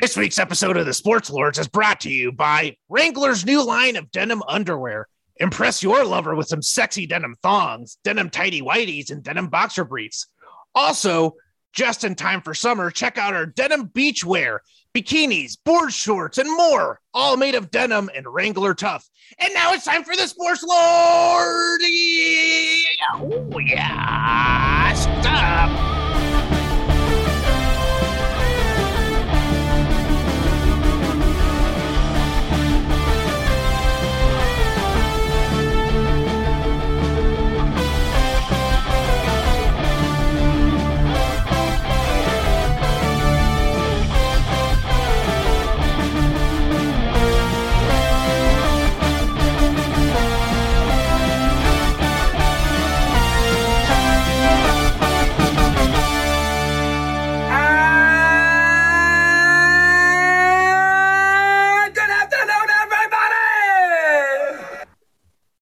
This week's episode of the Sports Lords is brought to you by Wrangler's new line of denim underwear. Impress your lover with some sexy denim thongs, denim tidy whities, and denim boxer briefs. Also, just in time for summer, check out our denim beach wear, bikinis, board shorts, and more, all made of denim and Wrangler tough. And now it's time for the Sports Lord. Oh, yeah. Stop.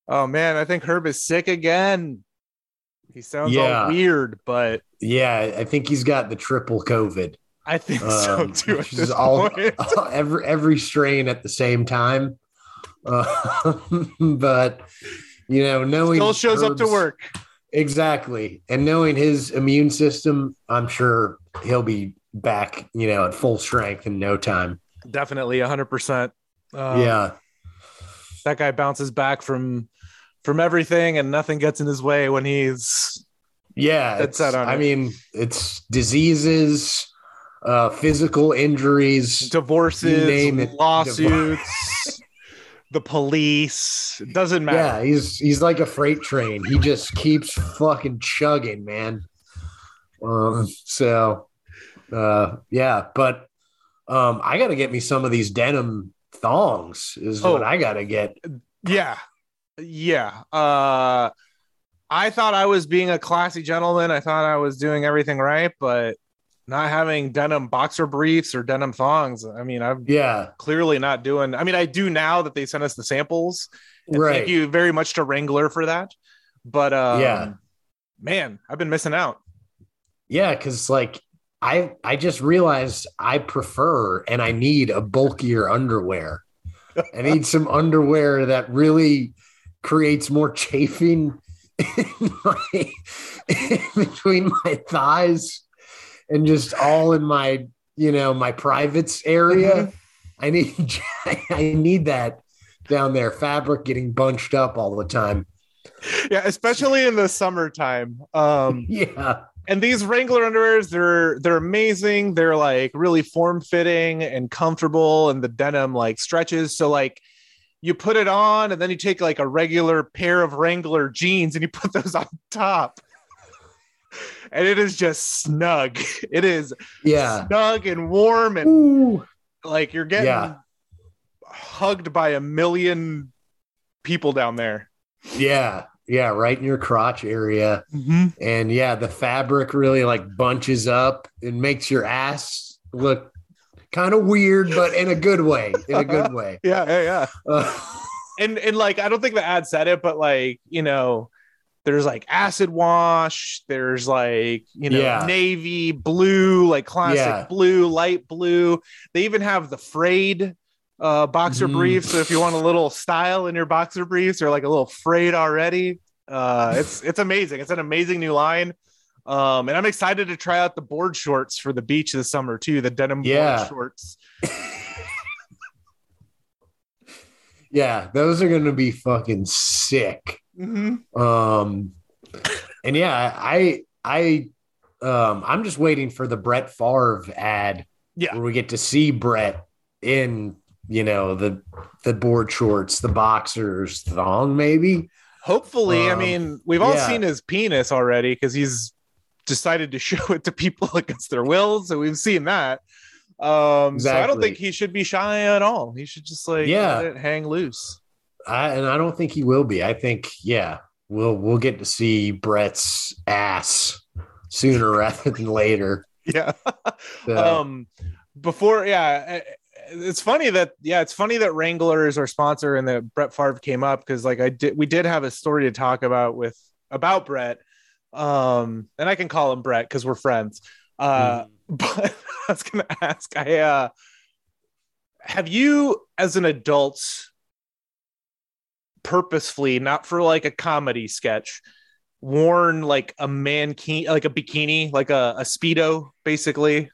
Oh man, I think Herb is sick again. He sounds Yeah. all weird, but Yeah, I think he's got the triple COVID. I think Um, so too. All every every strain at the same time. Uh, but you know, knowing Still shows up to work. exactly, and knowing his immune system, I'm sure he'll be back. You know, at full strength in no time. Definitely, hundred percent. Um, yeah, that guy bounces back from from everything, and nothing gets in his way when he's yeah. That's it's- I mean, it's diseases, uh, physical injuries. divorces, lawsuits, the police. It doesn't matter. Yeah, he's he's like a freight train. He just keeps fucking chugging, man. Um, so uh yeah, but um I gotta get me some of these denim thongs is what Oh. I gotta get. Yeah. Yeah. Uh I thought I was being a classy gentleman. I thought I was doing everything right, but not having denim boxer briefs or denim thongs. I mean, I'm Yeah, clearly not doing I mean, I do now that they sent us the samples. Right. Thank you very much to Wrangler for that. But um, Yeah. man, I've been missing out. Yeah, because like I I just realized I prefer and I need a bulkier underwear. I need some underwear that really creates more chafing in my, in between my thighs and just all in my you know my privates area. I need I need that down there. Fabric getting bunched up all the time. Yeah, especially in the summertime. Um Yeah. and these Wrangler underwears, they're they're amazing. They're like really form fitting and comfortable, and the denim like stretches. So like you put it on, and then you take like a regular pair of Wrangler jeans and you put those on top, and it is just snug. It is Yeah. snug and warm, and Ooh. like you're getting Yeah. hugged by a million people down there. Yeah. Yeah. Right in your crotch area. Mm-hmm. And yeah, the fabric really like bunches up and makes your ass look kind of weird, but in a good way. In a good way. Yeah, yeah, yeah. Uh, and and like I don't think the ad said it, but like you know, there's like acid wash, there's like you know Yeah. navy blue, like classic Yeah. blue, light blue. They even have the frayed uh boxer Mm. briefs. So if you want a little style in your boxer briefs, or like a little frayed already, uh, it's it's amazing. It's an amazing new line. Um, and I'm excited to try out the board shorts for the beach this summer too. The denim Yeah. board shorts. yeah, those are gonna be fucking sick. Mhm. Um and yeah, I I um I'm just waiting for the Brett Favre ad Yeah. where we get to see Brett in you know the the board shorts, the boxers, thong maybe. Hopefully, I Um, mean, we've all yeah. seen his penis already because he's decided to show it to people against their will. So we've seen that. Um, so I don't think he should be shy at all. He should just like Yeah. let it hang loose. I, and I don't think he will be. I think, yeah, we'll we'll get to see Brett's ass sooner rather than later. Yeah. So, um, before, yeah, it's funny that yeah, it's funny that Wrangler is our sponsor and that Brett Favre came up because like I did, we did have a story to talk about with about Brett. Um, and I can call him Brett because we're friends. Uh, Hmm. but I was gonna ask, I uh have you as an adult purposefully not for like a comedy sketch worn like a mankini like a bikini like a, a speedo basically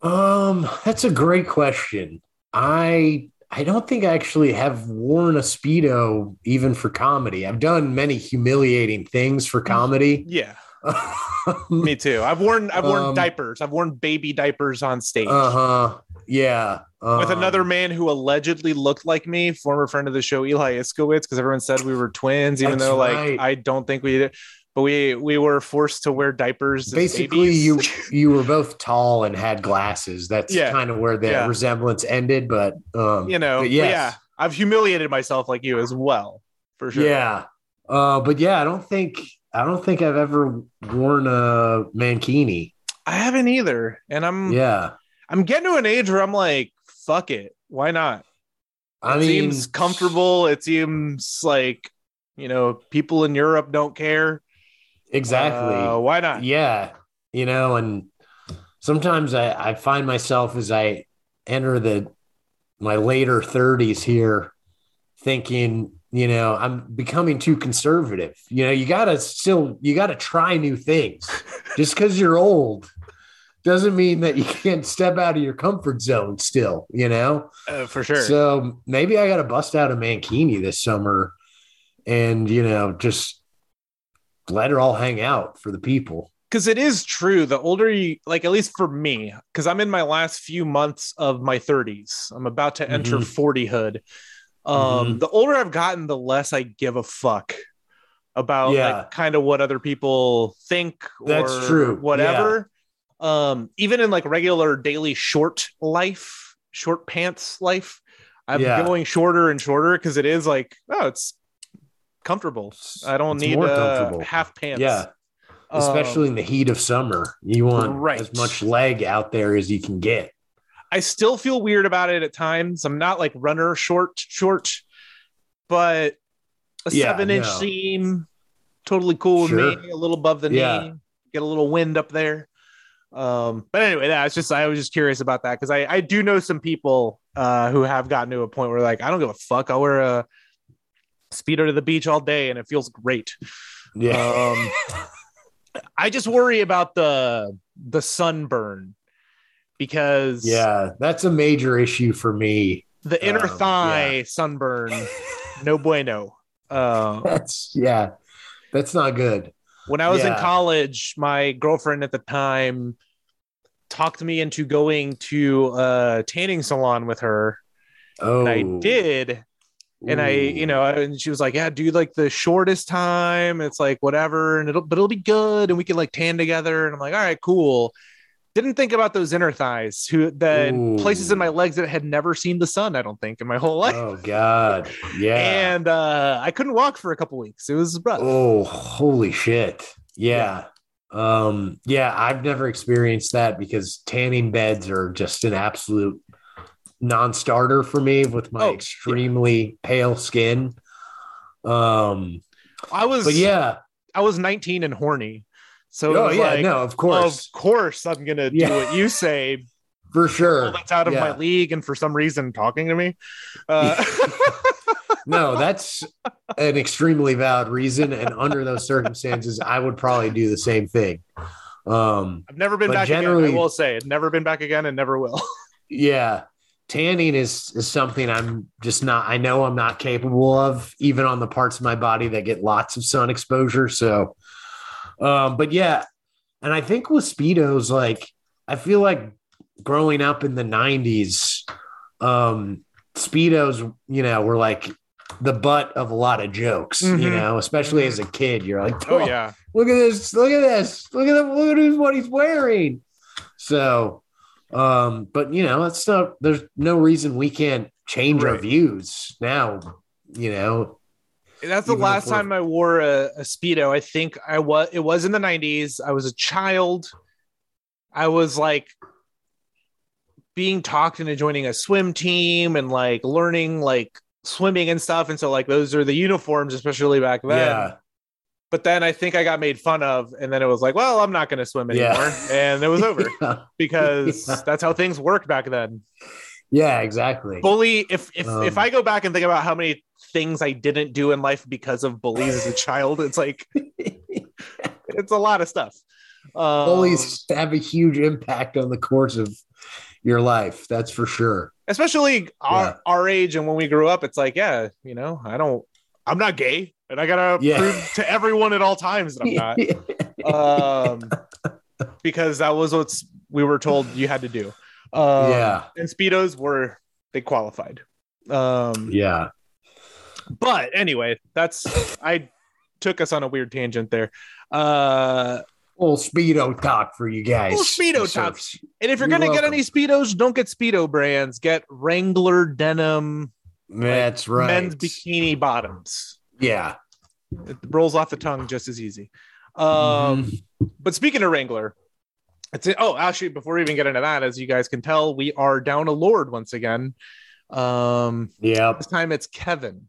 Um, that's a great question. I I don't think I actually have worn a speedo even for comedy. I've done many humiliating things for comedy. yeah me too i've worn i've worn Um, diapers i've worn baby diapers on stage uh huh. Yeah. with um, another man who allegedly looked like me former friend of the show eli iskowitz because everyone said we were twins even though like right. i don't think we did but we we were forced to wear diapers Basically, you you were both tall and had glasses. That's Yeah. kind of where the Yeah. resemblance ended. But um, you know yes. yeah i've humiliated myself like you as well for sure Yeah. Uh, but yeah, I don't think I don't think I've ever worn a mankini. i haven't either and i'm Yeah. i'm getting to an age where i'm like fuck it why not I it mean, seems comfortable it seems like you know people in europe don't care exactly. Uh, why not? Yeah you know and sometimes I, I find myself as i enter the my later 30s here thinking you know i'm becoming too conservative. You know you gotta still you gotta try new things. Just because you're old doesn't mean that you can't step out of your comfort zone still you know? Uh, for sure. So maybe i gotta bust out a mankini this summer and you know just let it all hang out for the people because it is true the older you like at least for me because i'm in my last few months of my 30s i'm about to enter Mhm. 40 hood um Mhm. the older i've gotten the less i give a fuck about Yeah. like kind of what other people think That's true. whatever um even in like regular daily short life short pants life i'm Yeah. going shorter and shorter because it is like oh it's comfortable i don't It's need uh, half pants Yeah, especially Um, in the heat of summer. You want Right. as much leg out there as you can get. I still feel weird about it at times. I'm not like runner short, short, but a Yeah, seven inch no. seam, totally cool with me. A little above the Yeah. knee, get a little wind up there. Um, but anyway, that's just I was just curious about that because I I do know some people uh who have gotten to a point where like I don't give a fuck. I'll wear a speedo to the beach all day and it feels great. Yeah, Um, I just worry about the the sunburn because yeah, that's a major issue for me. the inner Um, thigh sunburn no bueno uh, That's yeah, that's not good. when i was in college my girlfriend at the time talked me into going to a tanning salon with her Oh, and i did and i you know and she was like yeah do like the shortest time it's like whatever and it'll but it'll be good and we can like tan together and i'm like all right cool didn't think about those inner thighs who the Ooh. places in my legs that had never seen the sun i don't think in my whole life Oh God, yeah. and uh, I couldn't walk for a couple weeks. It was rough. Oh, holy shit. Yeah. Um, yeah, I've never experienced that because tanning beds are just an absolute non-starter for me with my Oh, yeah. extremely pale skin. Um, I was, but yeah, I was 19 and horny, so oh yeah, like, no, of course, of course, I'm gonna Yeah. do what you say. for sure. That's out of my league, and for some reason, talking to me. Uh, No, that's an extremely valid reason, and under those circumstances, I would probably do the same thing. Um, I've never been back generally- again. I will say, it. never been back again, and never will. yeah tanning is is something i'm just not i know i'm not capable of even on the parts of my body that get lots of sun exposure so um but yeah and i think with speedos like i feel like growing up in the 90s um speedos you know were like the butt of a lot of jokes you Mhm. know especially Mhm. as a kid you're like Oh yeah, look at this, look at this, look at the, look at what he's wearing. So, um, but you know, it's not there's no reason we can't change our views now, you know. that's the last time I wore a, a speedo. I think I was. It was in the 90s. I was a child. I was like being talked into joining a swim team and like learning like swimming and stuff. And so like those are the uniforms, especially back then. yeah. But then I think I got made fun of, and then it was like, well, I'm not going to swim Yeah. anymore, and it was over Yeah. because Yeah. that's how things worked back then. Yeah, exactly. Bully. If if Um, if I go back and think about how many things I didn't do in life because of bullies as a child, it's like it's a lot of stuff. Um, Bullies have a huge impact on the course of your life. That's for sure. especially our, Yeah. our age and when we grew up, it's like, yeah, you know, I don't, I'm not gay, and I gotta Yeah. prove to everyone at all times that I'm not. um, because that was what we were told you had to do. Um, yeah, and speedos were they qualified. Um, yeah. but anyway, that's I took us on a weird tangent there. Uh, Little speedo talk for you guys. Little Speedo talk. and if you're You're gonna get any speedos, don't get speedo brands. Get Wrangler denim That's right. men's bikini bottoms. Yeah. It rolls off the tongue just as easy. Um, Mm-hmm. But speaking of Wrangler, it's a, oh actually before we even get into that, as you guys can tell, we are down a Lord once again. Um, Yep. this time it's Kevin.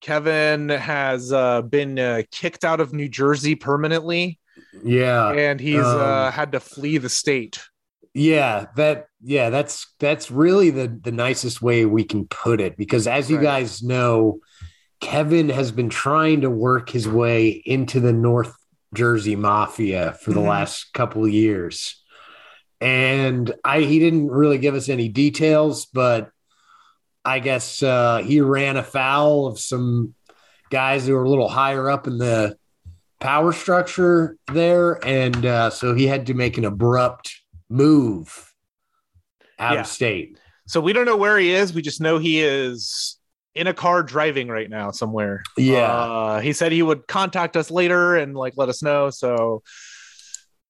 Kevin has uh, been uh, kicked out of New Jersey permanently, Yeah. and he's um, uh, had to flee the state. Yeah, that yeah, that's that's really the the nicest way we can put it because as you Right. guys know, Kevin has been trying to work his way into the North Jersey mafia for the Mhm. last couple of years. And I he didn't really give us any details, but I guess uh, he ran afoul of some guys who were a little higher up in the power structure there, and uh, so he had to make an abrupt move out Yeah. of state. So we don't know where he is. We just know he is in a car driving right now somewhere. Yeah. Uh, he said he would contact us later and like let us know. So,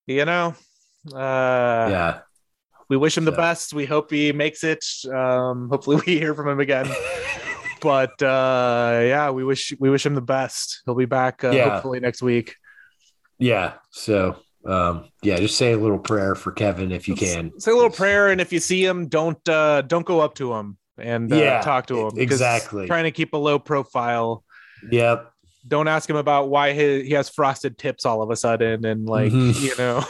you know, uh, yeah, we wish him the So- best. We hope he makes it. Um, hopefully we hear from him again. but uh, yeah, we wish we wish him the best. He'll be back uh, Yeah. hopefully next week. yeah. So, um, yeah, just say a little prayer for Kevin if you can. Say a little prayer, and if you see him, don't uh, don't go up to him and uh, Yeah, talk to him. exactly. Trying to keep a low profile. Yep. don't ask him about why he, he has frosted tips all of a sudden and like Mhm. you know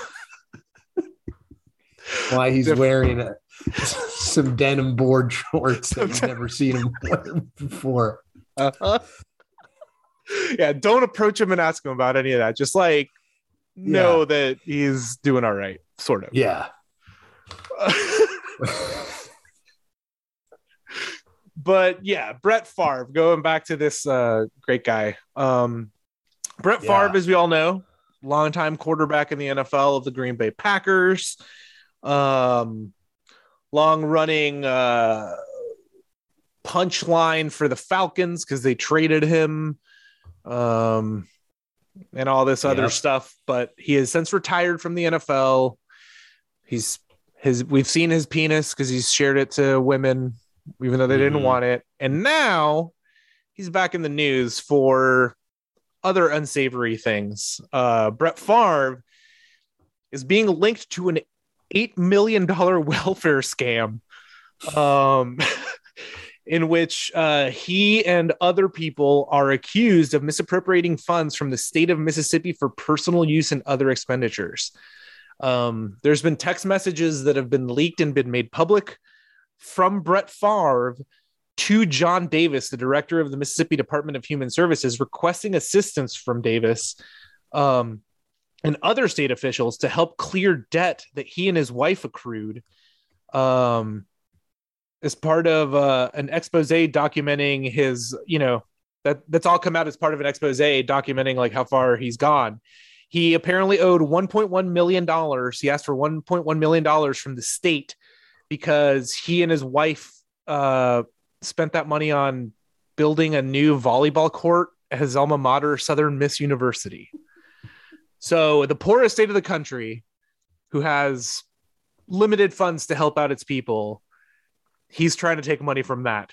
Why he's wearing a, some denim board shorts that you've never seen him wear before. yeah don't approach him and ask him about any of that just like know that he's doing all right sort of Yeah. but yeah brett Favre, going back to this uh great guy um brett Yeah. Favre, as we all know longtime quarterback in the nfl of the green bay packers um long running uh punchline for the falcons because they traded him um and all this other Yep. stuff but he has since retired from the nfl he's his we've seen his penis because he's shared it to women even though they didn't Mhm. want it and now he's back in the news for other unsavory things uh brett Favre is being linked to an eight million dollar welfare scam um in which uh, he and other people are accused of misappropriating funds from the state of Mississippi for personal use and other expenditures. Um, there's been text messages that have been leaked and been made public from Brett Favre to John Davis, the director of the Mississippi Department of Human Services, requesting assistance from Davis um, and other state officials to help clear debt that he and his wife accrued. Um, as part of uh, an expose documenting his, you know, that that's all come out as part of an expose documenting like how far he's gone. He apparently owed 1.1 million dollars. He asked for 1.1 million dollars from the state because he and his wife uh, spent that money on building a new volleyball court at his alma mater, Southern Miss University. So the poorest state of the country, who has limited funds to help out its people, he's trying to take money from that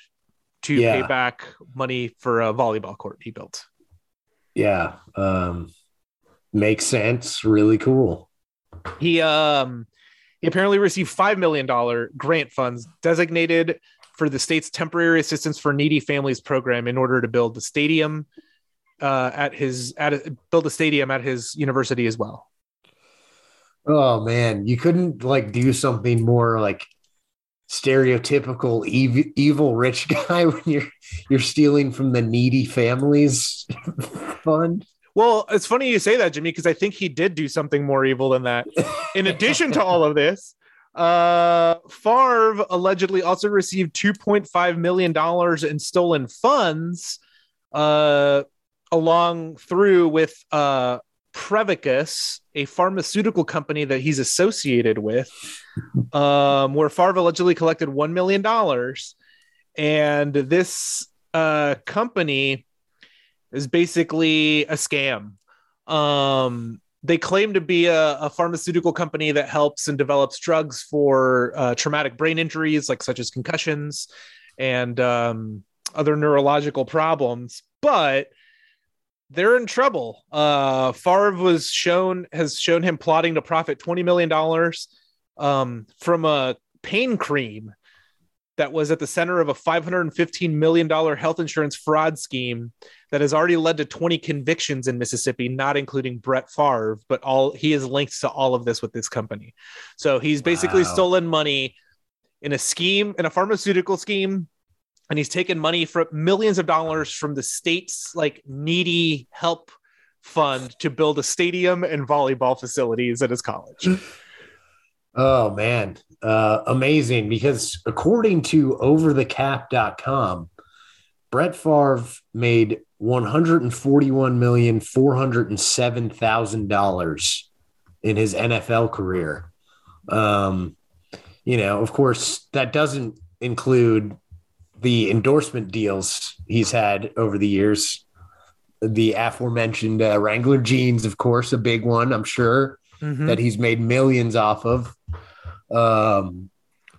to Yeah. pay back money for a volleyball court he built. Yeah. Um, makes sense. Really cool. He um he apparently received five million dollar grant funds designated for the state's temporary assistance for needy families program in order to build the stadium uh, at his at a, build a stadium at his university as well. Oh man, you couldn't like do something more like stereotypical evil, evil rich guy when you're you're stealing from the needy families fund. Well, it's funny you say that, Jimmy, because I think he did do something more evil than that. In addition to all of this, uh, Favre allegedly also received $2.5 million in stolen funds uh, along through with uh, Prevacus, a pharmaceutical company that he's associated with, um, where Favre allegedly collected $1 million. And this uh, company is basically a scam. Um, they claim to be a, a, pharmaceutical company that helps and develops drugs for uh, traumatic brain injuries, like such as concussions and um, other neurological problems. But they're in trouble. Uh, Favre was shown has shown him plotting to profit twenty million dollars um, from a pain cream that was at the center of a $515 million health insurance fraud scheme that has already led to 20 convictions in Mississippi, not including Brett Favre, but all he is linked to all of this with this company. So he's basically wow. stolen money in a scheme, in a pharmaceutical scheme, and he's taken money from millions of dollars from the state's like needy help fund to build a stadium and volleyball facilities at his college. Oh man, uh, amazing! Because according to OverTheCap.com, Brett Favre made one hundred and forty-one million four hundred and seven thousand dollars in his NFL career. Um, you know, of course, that doesn't include the endorsement deals he's had over the years. The aforementioned uh, Wrangler jeans, of course, a big one. I'm sure mm-hmm. that he's made millions off of. Um,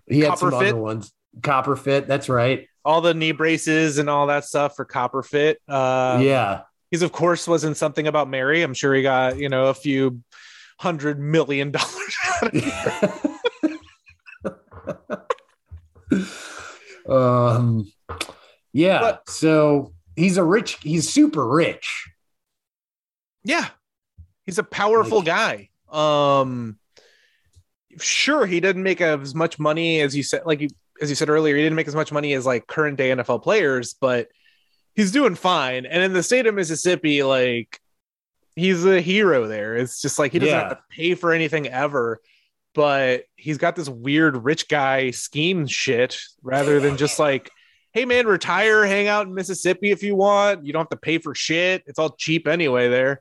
he had Copper some fit. other ones. Copper fit, that's right. All the knee braces and all that stuff for Copper fit. Uh, yeah, he's of course was in something about Mary. I'm sure he got you know a few hundred million dollars. um, yeah. But, so he's a rich. He's super rich. Yeah, he's a powerful like, guy. Um, sure he didn't make as much money as you said like as you said earlier he didn't make as much money as like current day nfl players but he's doing fine. And in the state of mississippi like he's a hero there. It's just like he doesn't yeah. have to pay for anything ever but he's got this weird rich guy scheme shit rather than just like hey man retire hang out in mississippi if you want. You don't have to pay for shit. It's all cheap anyway there.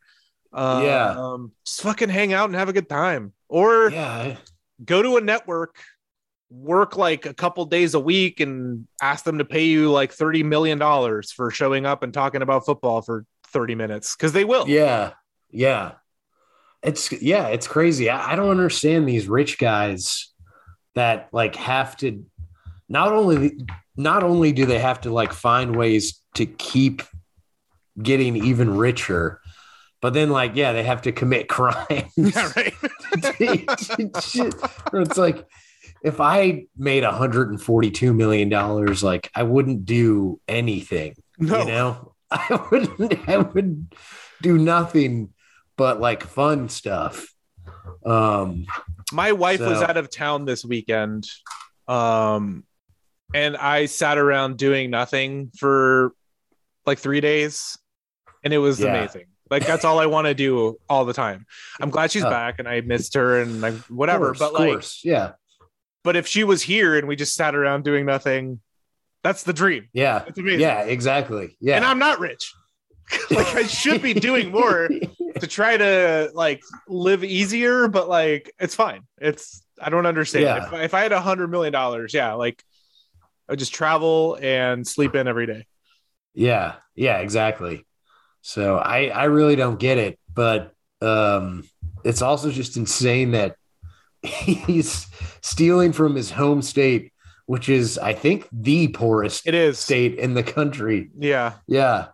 Uh, yeah. Um, just fucking hang out and have a good time. Or yeah go to a network, work like a couple days a week, and ask them to pay you like thirty million dollars for showing up and talking about football for thirty minutes because they will. Yeah, yeah. It's yeah, it's crazy. I, I don't understand these rich guys that like have to not only not only do they have to like find ways to keep getting even richer but then, like, yeah, they have to commit crimes. Yeah, right. it's like if I made 142 million dollars, like I wouldn't do anything. No. You know, I wouldn't. I would do nothing but like fun stuff. Um, my wife so. was out of town this weekend, um, and I sat around doing nothing for like three days, and it was yeah. amazing. Like that's all I want to do all the time. I'm glad she's back and I missed her and like whatever. Course, but like, course. yeah. But if she was here and we just sat around doing nothing, that's the dream. Yeah. It's amazing. Yeah, exactly. Yeah. And I'm not rich. like I should be doing more to try to like live easier, but like it's fine. It's I don't understand. Yeah. If, if I had a hundred million dollars, yeah, like I would just travel and sleep in every day. Yeah, yeah, exactly. So I I really don't get it, but um, it's also just insane that he's stealing from his home state, which is I think the poorest it is state in the country. Yeah, yeah.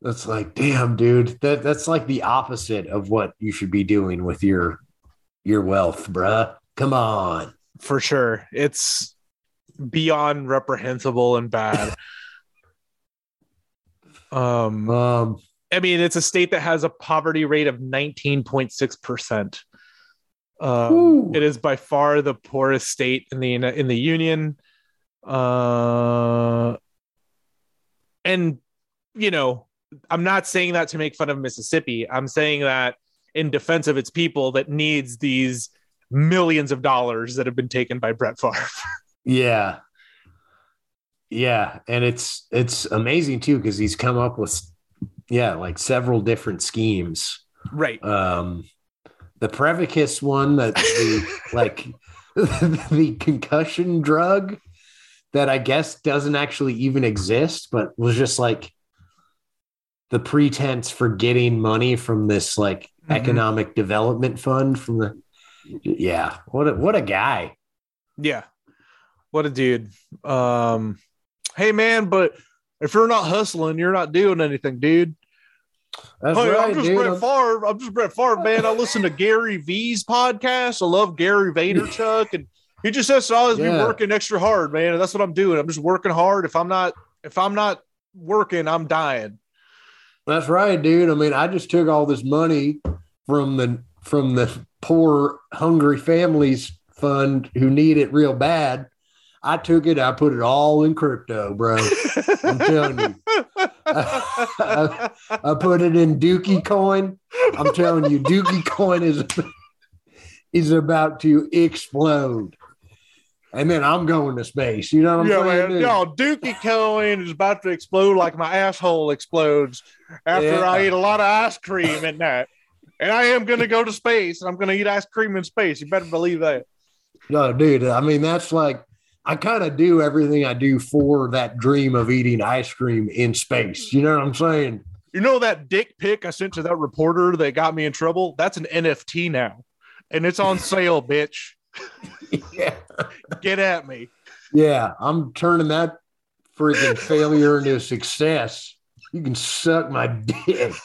That's like, damn, dude. That that's like the opposite of what you should be doing with your your wealth, bruh. Come on. For sure. It's beyond reprehensible and bad. um, um I mean, it's a state that has a poverty rate of 19.6%. Um, it is by far the poorest state in the in the union. Uh, and you know, I'm not saying that to make fun of Mississippi. I'm saying that in defense of its people that needs these millions of dollars that have been taken by Brett Favre. Yeah. Yeah, and it's it's amazing too because he's come up with yeah, like several different schemes. right. Um the Prevacus one that the like the concussion drug that I guess doesn't actually even exist, but was just like the pretense for getting money from this like Mhm. economic development fund from the yeah, what a what a guy. Yeah. What a dude. Um hey man, but if you're not hustling, you're not doing anything, dude. That's Hey, right, I'm just dude. Brett Favre. I'm just Brett Favre, man. I listen to Gary V's podcast. I love Gary Vaynerchuk, and he just says to always be working extra hard, man. And that's what I'm doing. I'm just working hard. If I'm not, if I'm not working, I'm dying. That's right, dude. I mean, I just took all this money from the from the poor, hungry families fund who need it real bad. I took it, I put it all in crypto, bro. I'm telling you. I, I put it in Dookie coin. I'm telling you, Dookie coin is is about to explode. And then I'm going to space. You know what I'm yeah, saying? man. Yo, Dookie coin is about to explode like my asshole explodes after Yeah. I eat a lot of ice cream at night. And I am going to go to space and I'm going to eat ice cream in space. You better believe that. No, dude. I mean, that's like I kind of do everything I do for that dream of eating ice cream in space. You know what I'm saying? You know that dick pic I sent to that reporter that got me in trouble? That's an NFT now. And it's on sale, bitch. Yeah. Get at me. Yeah. I'm turning that freaking failure into a success. You can suck my dick.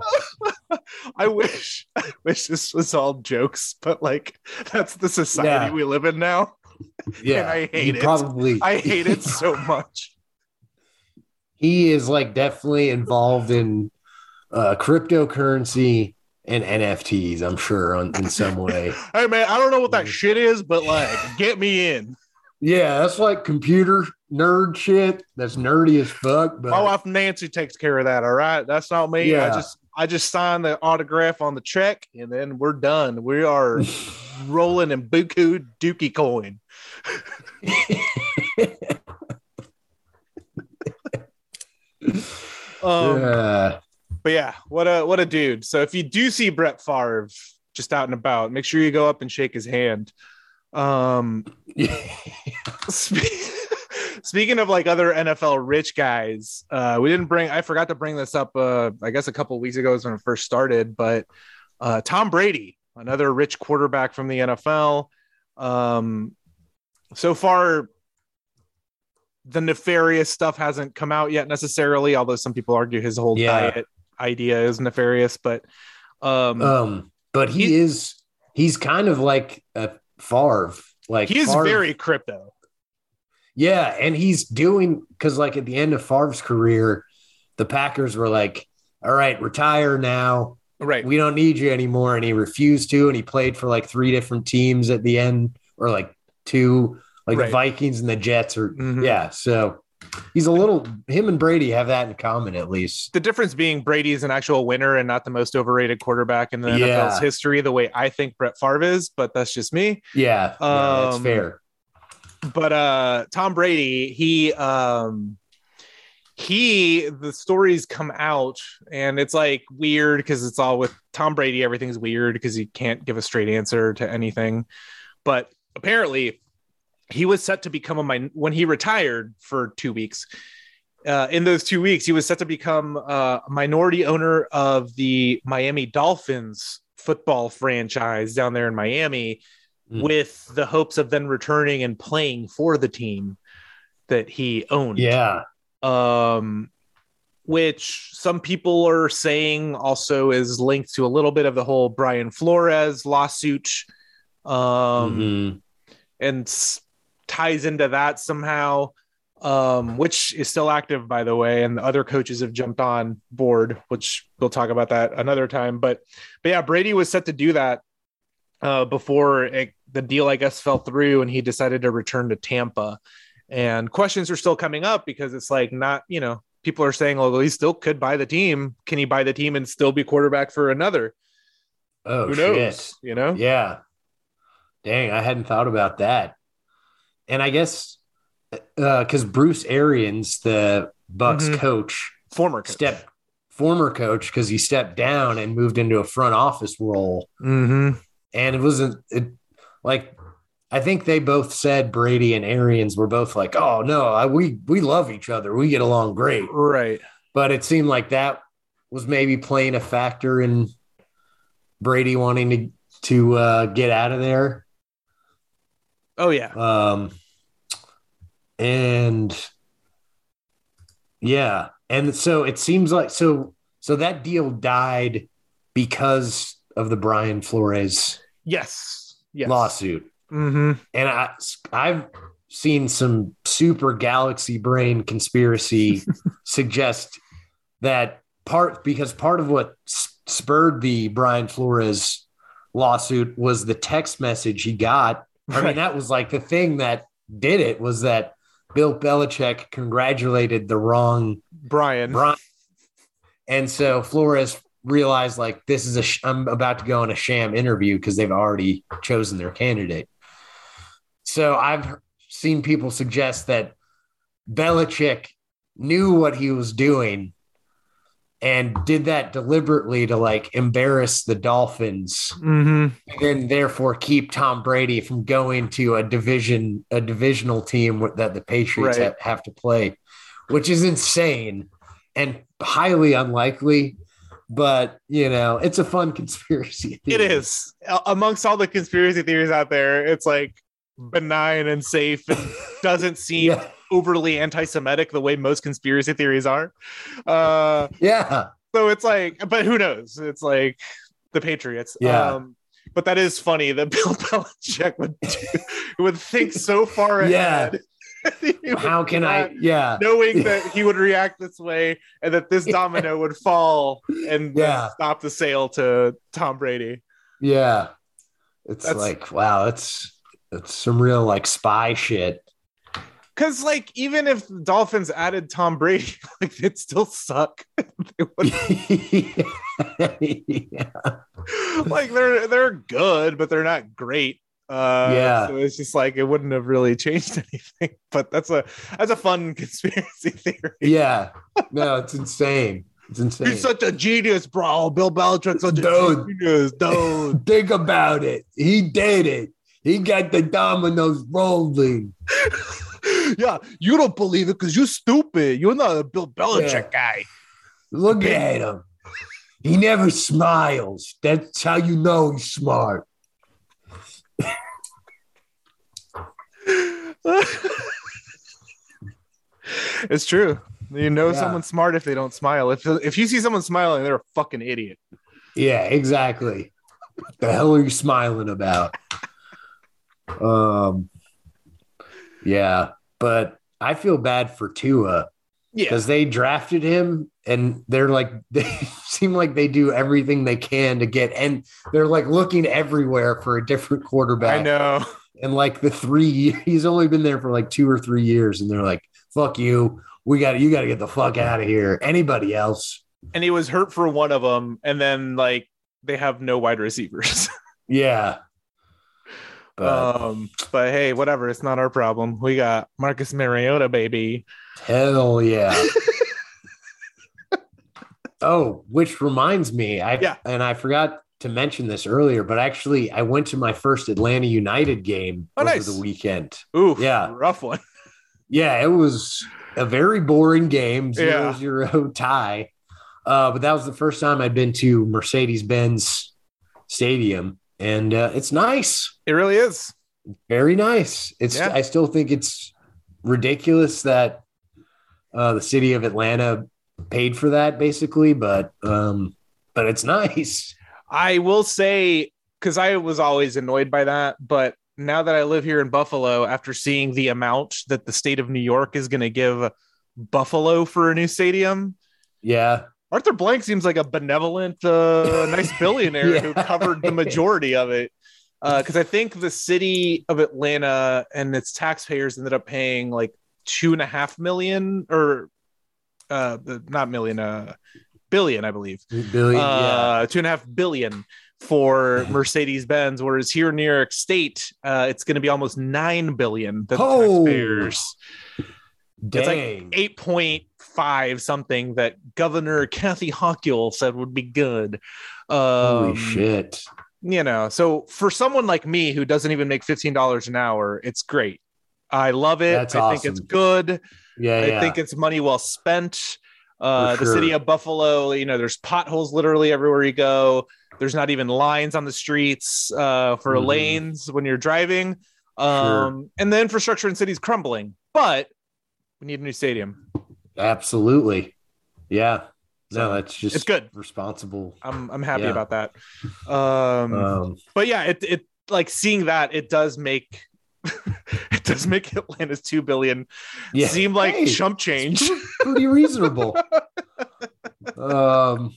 I wish I wish this was all jokes, but like that's the society Yeah. we live in now. Yeah. I hate it. Probably. I hate it so much. he is like definitely involved in uh, cryptocurrency and NFTs, I'm sure, on, in some way. Hey man, I don't know what that shit is, but like get me in. Yeah, that's like computer nerd shit. That's nerdy as fuck. But My wife Nancy takes care of that. All right. That's not me. I Yeah. just I just sign the autograph on the check and then we're done. We are rolling in buku dookie coin. Um Yeah. but yeah, what a what a dude. So if you do see Brett Favre just out and about, make sure you go up and shake his hand. Um Speaking of like other NFL rich guys, uh, we didn't bring. I forgot to bring this up. Uh, I guess a couple of weeks ago is when it first started. But uh, Tom Brady, another rich quarterback from the NFL. Um, so far, the nefarious stuff hasn't come out yet necessarily. Although some people argue his whole Yeah. diet idea is nefarious. But um, Um, but he, He- is he's kind of like a Favre. Like he is Favre- very crypto. Yeah, and he's doing because like at the end of Favre's career, the Packers were like, "All right, retire now. Right. We don't need you anymore," and he refused to, and he played for like three different teams at the end, or like two, like Right. the Vikings and the Jets, or Mhm. yeah. So he's a little. Him and Brady have that in common, at least. the difference being Brady is an actual winner and not the most overrated quarterback in the NFL's history, the way I think Brett Favre is, but that's just me. Yeah, yeah that's Um, fair. But uh Tom Brady, he um he the stories come out and it's like weird because it's all with Tom Brady, everything's weird because he can't give a straight answer to anything. But apparently he was set to become a min- when he retired for two weeks. Uh, in those two weeks, he was set to become uh, a minority owner of the Miami Dolphins football franchise down there in Miami, Mm. with the hopes of then returning and playing for the team that he owned. Yeah, Um, which some people are saying also is linked to a little bit of the whole Brian Flores lawsuit. Um, Mhm. and s- ties into that somehow. um, which is still active, by the way, and the other coaches have jumped on board, which we'll talk about that another time. But, but yeah, Brady was set to do that uh, before it, the deal, I guess, fell through, and he decided to return to Tampa. And questions are still coming up because it's like not, you know, people are saying, well, he still could buy the team. Can he buy the team and still be quarterback for another? Oh, Who shit. knows? You know? Yeah. Dang, I hadn't thought about that. And I guess uh, because Bruce Arians, the Bucs Mhm. coach, Former coach. step former coach because he stepped down and moved into a front office role. Mm-hmm. And it wasn't it, like I think they both said Brady and Arians were both like, "Oh no, I, we we love each other. We get along great." Right. But it seemed like that was maybe playing a factor in Brady wanting to to uh, get out of there. Oh yeah. Um, and yeah, and so it seems like so so that deal died because of the Brian Flores Yes. Yes. lawsuit. Mm-hmm. And I I've seen some super galaxy brain conspiracy suggest that part because part of what spurred the Brian Flores lawsuit was the text message he got. I mean, that was like the thing that did it was that Bill Belichick congratulated the wrong Brian. Brian. And so Flores realized like this is a sh- I'm about to go on a sham interview because they've already chosen their candidate. So I've seen people suggest that Belichick knew what he was doing and did that deliberately to like embarrass the Dolphins Mm-hmm. and therefore keep Tom Brady from going to a division a divisional team that the Patriots Right. have, have to play, which is insane and highly unlikely. But you know, it's a fun conspiracy. It theory. is. A- Amongst all the conspiracy theories out there, it's like benign and safe and doesn't seem Yeah, overly anti-Semitic the way most conspiracy theories are. Uh, yeah, so it's like, but who knows? It's like the Patriots. Yeah. Um, but that is funny that Bill Belichick would would think so far ahead. How can I? Yeah, knowing that he would react this way and that this domino would fall and Yeah. stop the sale to Tom Brady. yeah. It's That's- like wow, that's that's some real like spy shit. Because like even if the Dolphins added Tom Brady, like it'd still suck. They yeah. like they're they're good, but they're not great. Uh, Yeah. So it's just like it wouldn't have really changed anything. But that's a that's a fun conspiracy theory. yeah. No, it's insane. It's insane. He's such a genius, bro. Bill Belichick's such a genius, dude. Think about it. He did it. He got the dominoes rolling. yeah, you don't believe it because you're stupid. You're not a Bill Belichick guy. Look at him. He never smiles. That's how you know he's smart. it's true. You know Yeah. someone's smart if they don't smile. If if you see someone smiling, they're a fucking idiot. Yeah, exactly. What the hell are you smiling about? Um, yeah, but I feel bad for Tua Yeah. because they drafted him and they're like they seem like they do everything they can to get and they're like looking everywhere for a different quarterback. I know. And like the three, he's only been there for like two or three years, and they're like, "Fuck you, we got you got to get the fuck out of here." Anybody else? And he was hurt for one of them, and then like they have no wide receivers. Yeah. But um, but hey, whatever. It's not our problem. We got Marcus Mariota, baby. hell yeah. oh, which reminds me, I Yeah. and I forgot to mention this earlier, but actually, I went to my first Atlanta United game Oh, over nice. the weekend. Ooh, Yeah. rough one. Yeah, it was a very boring game, zero Yeah. zero tie. Uh, but that was the first time I'd been to Mercedes Benz Stadium, and uh, it's nice, It really is. very nice. It's Yeah. I still think it's ridiculous that uh, the city of Atlanta paid for that, basically, but um, but it's nice. I will say because I was always annoyed by that, but now that I live here in Buffalo, after seeing the amount that the state of New York is going to give Buffalo for a new stadium, Yeah. Arthur Blank seems like a benevolent, uh, nice billionaire Yeah. who covered the majority of it. Because I think the city of Atlanta and its taxpayers ended up paying like two and a half million, or uh, not million, uh, billion, I believe Billion. yeah. uh, two and a half billion for Mercedes Benz, whereas here in New York State, uh, it's going to be almost nine billion. The Oh. taxpayers, it's like eight point five something that Governor Kathy Hochul said would be good. Holy Um, shit. You know, so for someone like me who doesn't even make fifteen dollars an hour, it's great. I love it. That's I think it's good. Yeah. I yeah. think it's money well spent. Uh, For The city of Buffalo, you know, there's potholes literally everywhere you go. There's not even lines on the streets uh, for Mhm. lanes when you're driving. Um, And the infrastructure in city's crumbling, but we need a new stadium. Absolutely. Yeah. So, No, that's just it's good. responsible. I'm I'm happy Yeah. about that. Um, Um, but yeah, it it like seeing that it does make it does make Atlanta's two billion yeah. seem like Hey, chump change. pretty reasonable. um,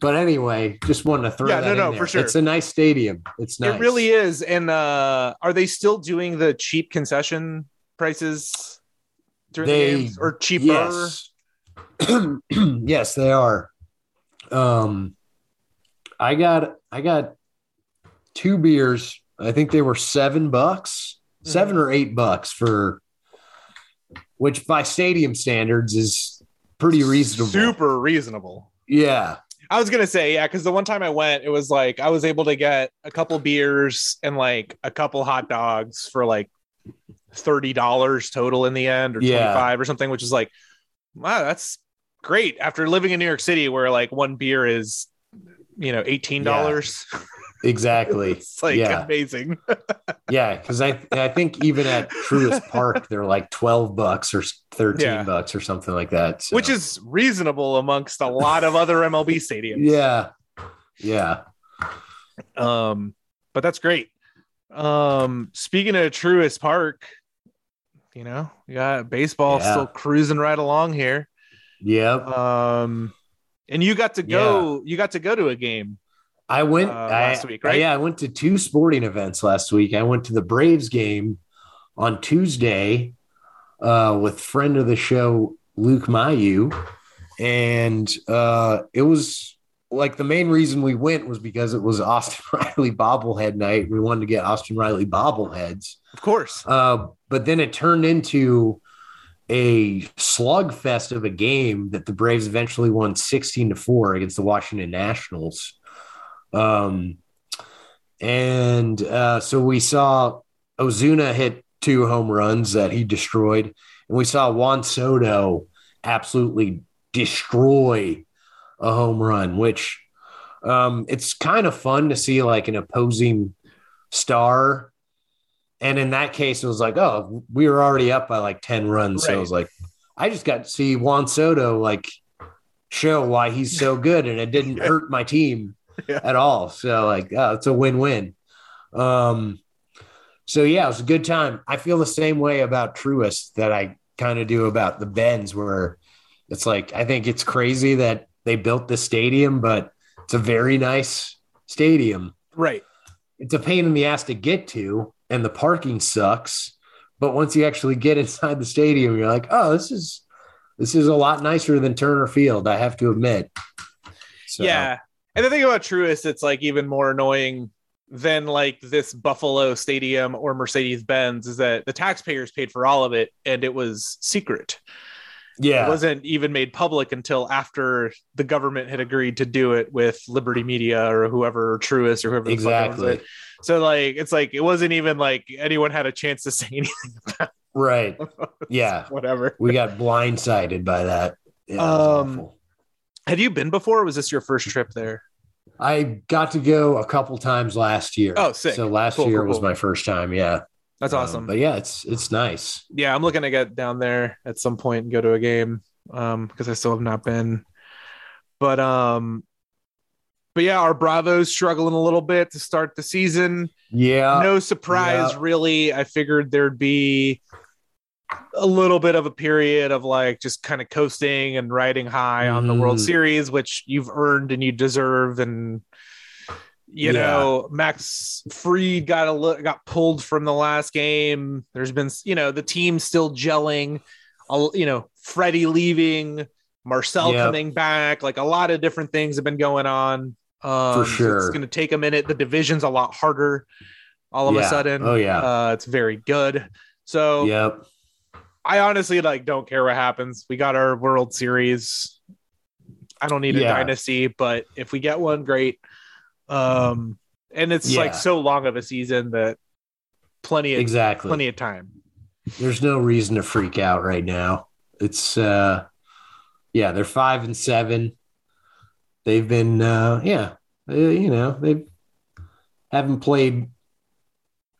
but anyway, just wanted to throw Yeah, that no, in no, there. for sure. It's a nice stadium. It's nice. It really is. And uh are they still doing the cheap concession prices during They- the games or cheaper? Yes. yes, they are. Um, I got I got two beers. I think they were seven bucks, seven or eight bucks for, which by stadium standards is pretty reasonable. Super reasonable. Yeah. I was gonna say, yeah, because the one time I went, it was like I was able to get a couple beers and like a couple hot dogs for like thirty dollars total in the end, or Yeah. twenty five or something, which is like, wow, that's great. After living in New York City, where like one beer is, you know, eighteen dollars, Exactly. it's like Yeah. amazing. Yeah, because I I think even at Truist Park they're like twelve bucks or thirteen Yeah. bucks or something like that. so- which is reasonable amongst a lot of other MLB stadiums. yeah, yeah, Um, but that's great. Um, speaking of Truist Park, you know, you got baseball Yeah. still cruising right along here. yep. Um, and you got to go, you got to go to a game. I went uh, I- week, right? Yeah, I went to two sporting events last week. I went to the Braves game on Tuesday uh, with friend of the show Luke Mayu, and uh, it was like the main reason we went was because it was Austin Riley bobblehead night. We wanted to get Austin Riley bobbleheads. Of course. Uh, but then it turned into a slugfest of a game that the Braves eventually won 16 to 4 against the Washington Nationals. Um, and uh, so we saw Ozuna hit two home runs that he destroyed, and we saw Juan Soto absolutely destroy a home run, which um, it's kind of fun to see like an opposing star. And in that case, it was like, oh, we were already up by like 10 runs. So it was like, I just got to see Juan Soto like show why he's so good, and it didn't hurt my team Yeah. at all. So like, oh, it's a win-win. Um, so yeah, it was a good time. I feel the same way about Truist that I kind of do about the Benz, where it's like I think it's crazy that they built this stadium, but it's a very nice stadium. Right. It's a pain in the ass to get to, and the parking sucks. But once you actually get inside the stadium, you're like, oh, this is this is a lot nicer than Turner Field. I have to admit. So, Yeah. And the thing about Truist, it's like even more annoying than like this Buffalo Stadium or Mercedes Benz is that the taxpayers paid for all of it and it was secret. yeah, It wasn't even made public until after the government had agreed to do it with Liberty Media or whoever, or Truist or whoever. the fuck exactly. So like, it's like it wasn't even like anyone had a chance to say anything. Right. Yeah. Whatever. We got blindsided by that. Yeah, Um. Have you been before? Or was this your first trip there? I got to go a couple times last year. Oh, sick. So last Cool, year cool, was cool. my first time. Yeah. That's Um, awesome. but yeah, it's it's nice. yeah, I'm looking to get down there at some point and go to a game um because I still have not been. But um but yeah, our Bravos struggling a little bit to start the season. Yeah. no surprise, yeah. really. I figured there'd be a little bit of a period of like just kind of coasting and riding high on the World Mhm. Series, which you've earned and you deserve. And you Yeah. know, Max Fried got a li- got pulled from the last game. There's been, you know, the team still gelling. You know, Freddie leaving, Marcell Yep. coming back. Like a lot of different things have been going on. Um, so sure. it's going to take a minute. The division's a lot harder. All of a sudden, Oh, yeah. uh, it's very good. So Yep. I honestly like don't care what happens. We got our World Series. I don't need a Yeah. dynasty, but if we get one, great. Um, and it's like so long of a season that plenty of Exactly. plenty of time. There's no reason to freak out right now. It's uh yeah, they're 5 and 7. They've been uh yeah, you know, they haven't played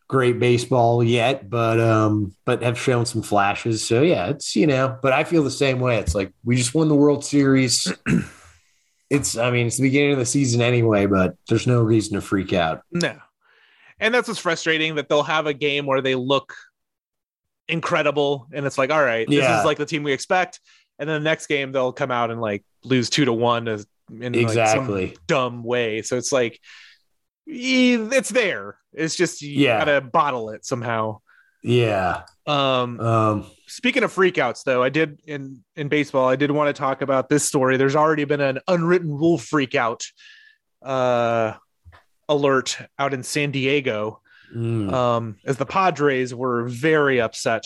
great baseball yet, but um but have shown some flashes. So yeah, it's you know, but I feel the same way. It's like we just won the World Series. it's I mean, it's the beginning of the season anyway, but there's no reason to freak out. No. And that's what's frustrating that they'll have a game where they look incredible and it's like, all right, this Yeah. is like the team we expect. And then the next game they'll come out and like lose two to one in like, some Exactly. dumb way. So it's like it's there. It's just you Yeah. gotta bottle it somehow. Yeah. Um Um speaking of freakouts though, I did in in baseball, I did want to talk about this story. There's already been an unwritten rule freakout uh alert out in San Diego mm, um, as the Padres were very upset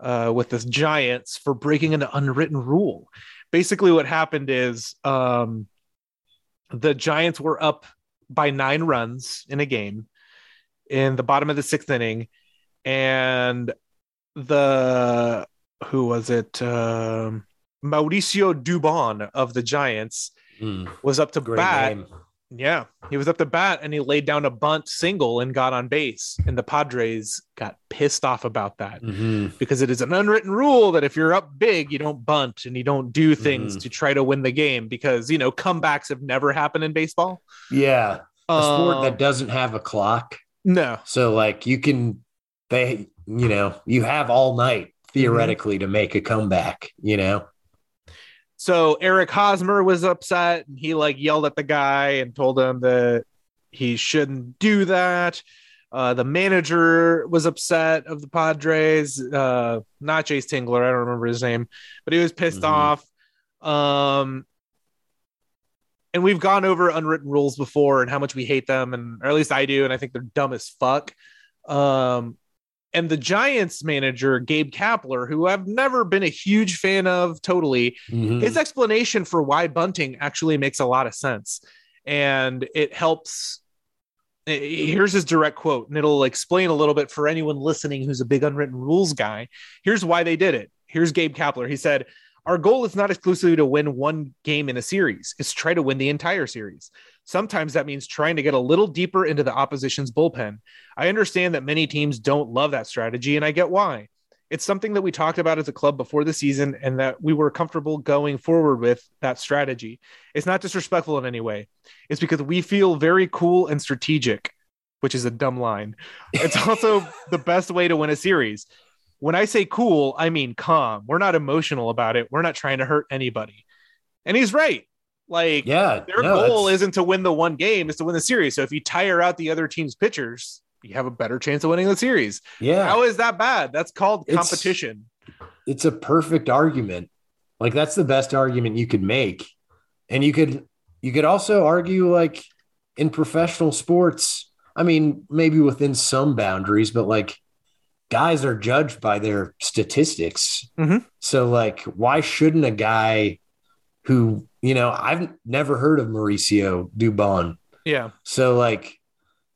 uh, with the Giants for breaking an unwritten rule. Basically, what happened is um, the Giants were up by nine runs in a game in the bottom of the sixth inning, and the who was it? Um, Mauricio Dubon of the Giants mm, was up to bat name. Yeah, he was up the bat and he laid down a bunt single and got on base. And the Padres got pissed off about that Mhm. because it is an unwritten rule that if you're up big, you don't bunt and you don't do things Mhm. to try to win the game because, you know, comebacks have never happened in baseball. Yeah. A sport Um, that doesn't have a clock. no, So like you can they you know, you have all night theoretically to make a comeback, you know. So Eric Hosmer was upset and he like yelled at the guy and told him that he shouldn't do that. Uh, the manager was upset of the Padres, uh, not Jayce Tingler. I don't remember his name, but he was pissed Mhm. off. Um, and we've gone over unwritten rules before and how much we hate them, and or at least I do, and I think they're dumb as fuck. Um, and the Giants manager Gabe Kapler, who I've never been a huge fan of, totally, Mhm. his explanation for why bunting actually makes a lot of sense. And it helps. Here's his direct quote and it'll explain a little bit for anyone listening who's a big unwritten rules guy. Here's why they did it. Here's gabe kapler. He said our goal is not exclusively to win one game in a series. It's try to win the entire series sometimes that means trying to get a little deeper into the opposition's bullpen i understand that many teams don't love that strategy and i get why it's something that we talked about as a club before the season and that we were comfortable going forward with that strategy. It's not disrespectful in any way. It's because we feel very cool and strategic, which is a dumb line. It's also the best way to win a series. When I say cool, I mean calm. We're not emotional about it. We're not trying to hurt anybody. And he's right. Like Yeah. their no, goal that's- isn't to win the one game, is to win the series. So if you tire out the other team's pitchers, you have a better chance of winning the series. yeah. How is that bad? That's called competition. it's a perfect argument. Like that's the best argument you could make. And you could you could also argue like in professional sports, I mean, maybe within some boundaries, but like guys are judged by their statistics. Mhm. So like why shouldn't a guy who, you know, I've never heard of Mauricio Dubon. Yeah. So like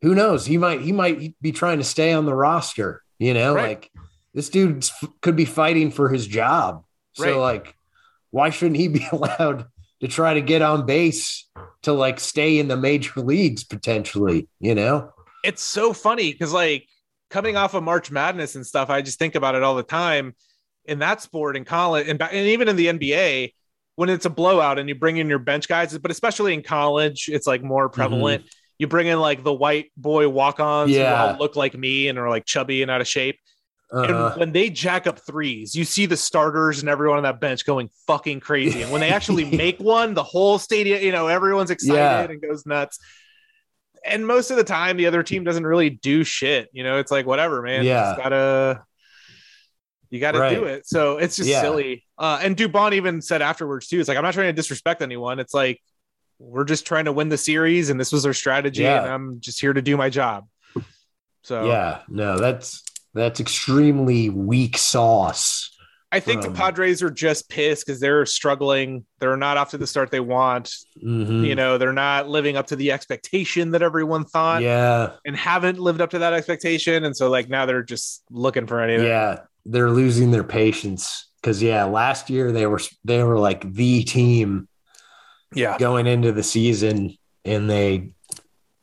who knows? He might he might be trying to stay on the roster, you know, Right. like this dude could be fighting for his job. So Right. like why shouldn't he be allowed to try to get on base to like stay in the major leagues potentially, you know? It's so funny because, like, coming off of March Madness and stuff, I just think about it all the time in that sport in college and, and even in the NBA. When it's a blowout and you bring in your bench guys, but especially in college, it's like more prevalent. You bring in like the white boy walk-ons Yeah. who all look like me and are like chubby and out of shape. Uh, And when they jack up threes, you see the starters and everyone on that bench going fucking crazy. And when they actually make one, the whole stadium, you know, everyone's excited Yeah. and goes nuts. And most of the time, the other team doesn't really do shit. You know, it's like whatever, man. Yeah. gotta, you gotta Right. do it. So it's just Yeah. silly. Uh, and Dubon even said afterwards too. It's like I'm not trying to disrespect anyone. It's like we're just trying to win the series, and this was our strategy, Yeah. and I'm just here to do my job. So yeah, no, that's that's extremely weak sauce. I think Um, the Padres are just pissed because they're struggling. They're not off to the start they want. Mhm. You know, they're not living up to the expectation that everyone thought yeah, and haven't lived up to that expectation. And so, like, now they're just looking for anything. yeah, they're losing their patience because yeah, last year they were they were like the team Yeah. going into the season, and they,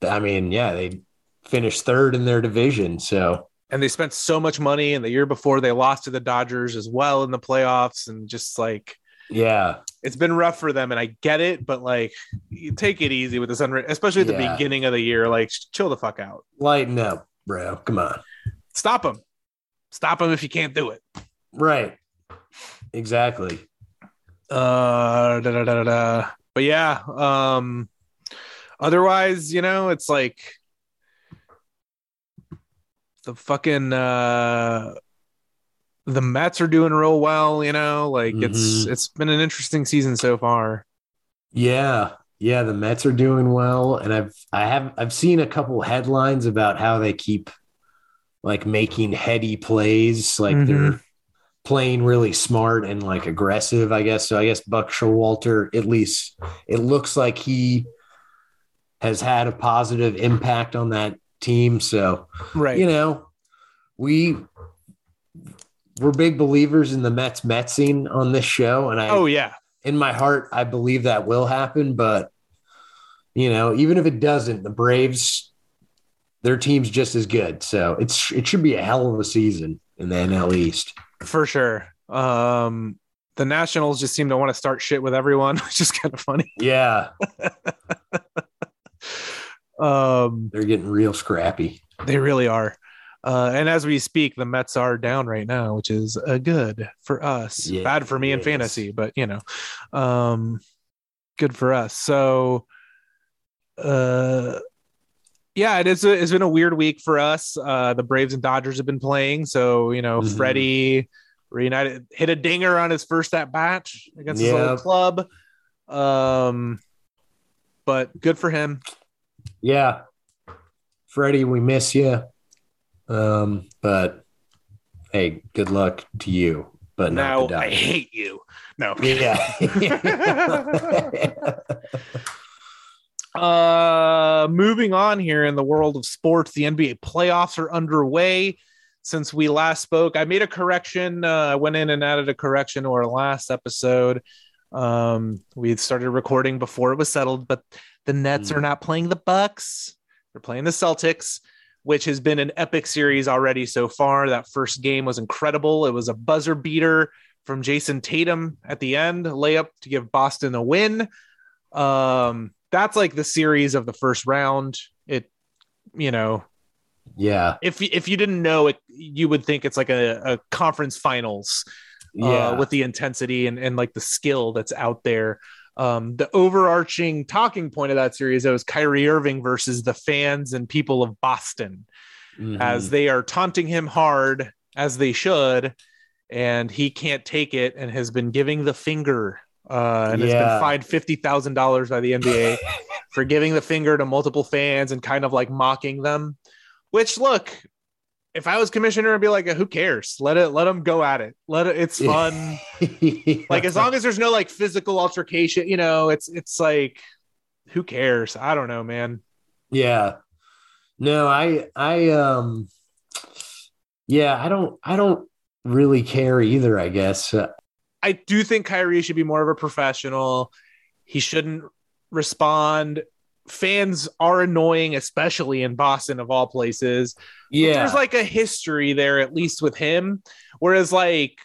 I mean, yeah, they finished third in their division. So And they spent so much money. And the year before, they lost to the Dodgers as well in the playoffs. And just like, yeah, it's been rough for them. And I get it, but like, you take it easy with this, unre- especially at the beginning of the year. Like, chill the fuck out. lighten up, bro. Come on, Stop them. Stop them if you can't do it. right? Exactly. uh da, da, da, da, but yeah um otherwise you know it's like the fucking uh the Mets are doing real well, you know, like it's Mhm. it's been an interesting season so far. Yeah. Yeah, the Mets are doing well and I've I have I've seen a couple headlines about how they keep like making heady plays like Mhm. they're playing really smart and like aggressive, I guess. So I guess Buck Showalter at least it looks like he has had a positive impact on that team, so Right. you know, we we're big believers in the Mets Metsing on this show and I oh yeah. in my heart, I believe that will happen. But you know, even if it doesn't, the Braves, their team's just as good. So it's it should be a hell of a season in the NL East. For sure. Um the Nationals just seem to want to start shit with everyone, which is kind of funny. Yeah, Um they're getting real scrappy. They really are. Uh, and as we speak, the Mets are down right now, which is uh, good for us. Yeah, Bad for me in fantasy, but you know, um, good for us. So, uh, yeah, it is. A, it's been a weird week for us. Uh, the Braves and Dodgers have been playing, so you know, Mhm. Freddie reunited hit a dinger on his first at bat against his old club. Um, but good for him. Yeah, Freddie, we miss you. Um, but hey, good luck to you. But now I hate you. No. Yeah. Uh, moving on here in the world of sports, the NBA playoffs are underway. Since we last spoke, I made a correction. Uh, I went in and added a correction to our last episode. Um, we started recording before it was settled, but the Nets Hmm. are not playing the Bucks. They're playing the Celtics, which has been an epic series already so far. That first game was incredible. It was a buzzer beater from Jayson Tatum at the end, layup to give Boston a win. Um, that's like the series of the first round. It, you know, yeah. if if you didn't know it, you would think it's like a, a conference finals Yeah. uh, with the intensity and, and like the skill that's out there. Um, the overarching talking point of that series that was Kyrie Irving versus the fans and people of Boston Mhm. as they are taunting him hard as they should, and he can't take it and has been giving the finger. Uh, and has been fined fifty thousand dollars by the NBA for giving the finger to multiple fans and kind of like mocking them. Which look, if I was commissioner, I'd be like, who cares? Let it, let them go at it. Let it. It's fun. like as long as there's no like physical altercation, you know, it's it's like, who cares? I don't know, man. Yeah. No, I I um yeah, I don't I don't really care either, I guess. I do think Kyrie should be more of a professional. He shouldn't respond. Fans are annoying, especially in Boston, of all places. Yeah. There's like a history there, at least with him. Whereas, like,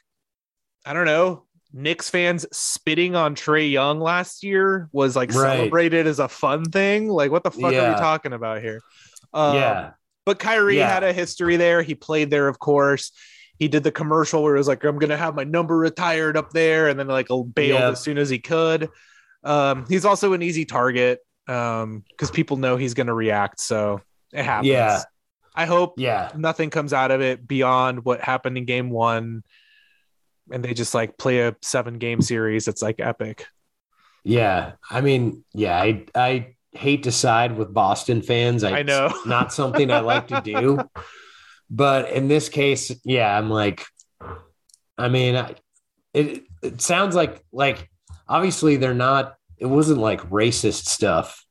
I don't know, Knicks fans spitting on Trae Young last year was like Right. celebrated as a fun thing. Like, what the fuck are we talking about here? Um, yeah. But Kyrie Yeah. had a history there. He played there, of course. He did the commercial where it was like, I'm gonna have my number retired up there, and then like bailed Yeah. as soon as he could. Um, he's also an easy target um because people know he's gonna react, so it happens. Yeah. I hope Yeah. nothing comes out of it beyond what happened in game one. And they just like play a seven game series. It's like epic. Yeah. I mean, yeah, I I hate to side with Boston fans. I know. Not something I like to do. But in this case, yeah, I'm like, I mean, I, it it sounds like like obviously they're not. It wasn't like racist stuff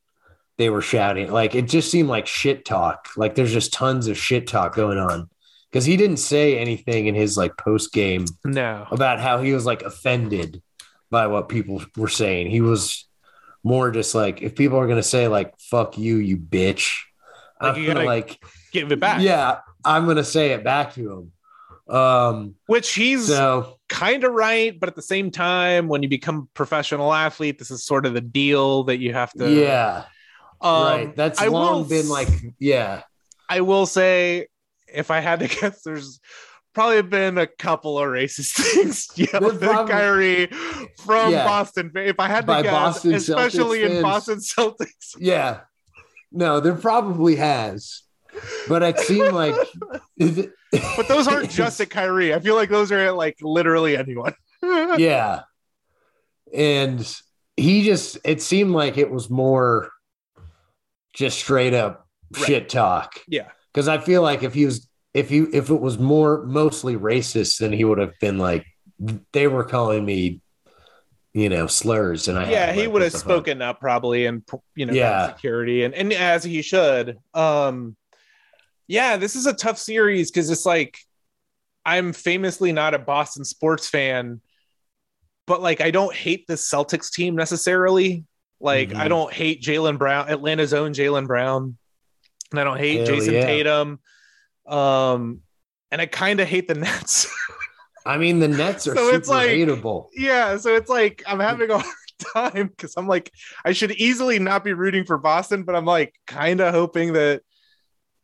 they were shouting. Like it just seemed like shit talk. Like there's just tons of shit talk going on because he didn't say anything in his like post game No. about how he was like offended by what people were saying. He was more just like, if people are gonna say like "fuck you, you bitch," Like, I'm you gonna gotta like, Give it back. yeah, I'm gonna say it back to him. Um, Which he's so kind of right, but at the same time, when you become a professional athlete, this is sort of the deal that you have to. yeah, Um, right. That's I long will been like, yeah, I will say, if I had to guess, there's probably been a couple of racist things yelled There at Kyrie from Yeah. Boston. If I had to guess, Boston especially Celtics in fans. Boston Celtics, yeah. No, there probably has, but it seemed like, but those aren't just at Kyrie. I feel like those are at like literally anyone. yeah. And he just, it seemed like it was more just straight up Right. shit talk. Yeah. Cause I feel like if he was, if he, if it was more mostly racist, then he would have been like, they were calling me, you know, slurs. And I, yeah, had, he like, would have the fuck? spoken up probably, and you know, Yeah. security, and and as he should. Um, yeah, this is a tough series because it's like I'm famously not a Boston sports fan, but like I don't hate the Celtics team necessarily. Like I Mhm. don't hate Jaylen Brown, Atlanta's own Jaylen Brown, and I don't hate Hell Jayson yeah. Tatum. Um, and I kind of hate the Nets. I mean, the Nets are So super it's like- hateable. yeah, so it's like I'm having a hard time because I'm like I should easily not be rooting for Boston, but I'm like kind of hoping that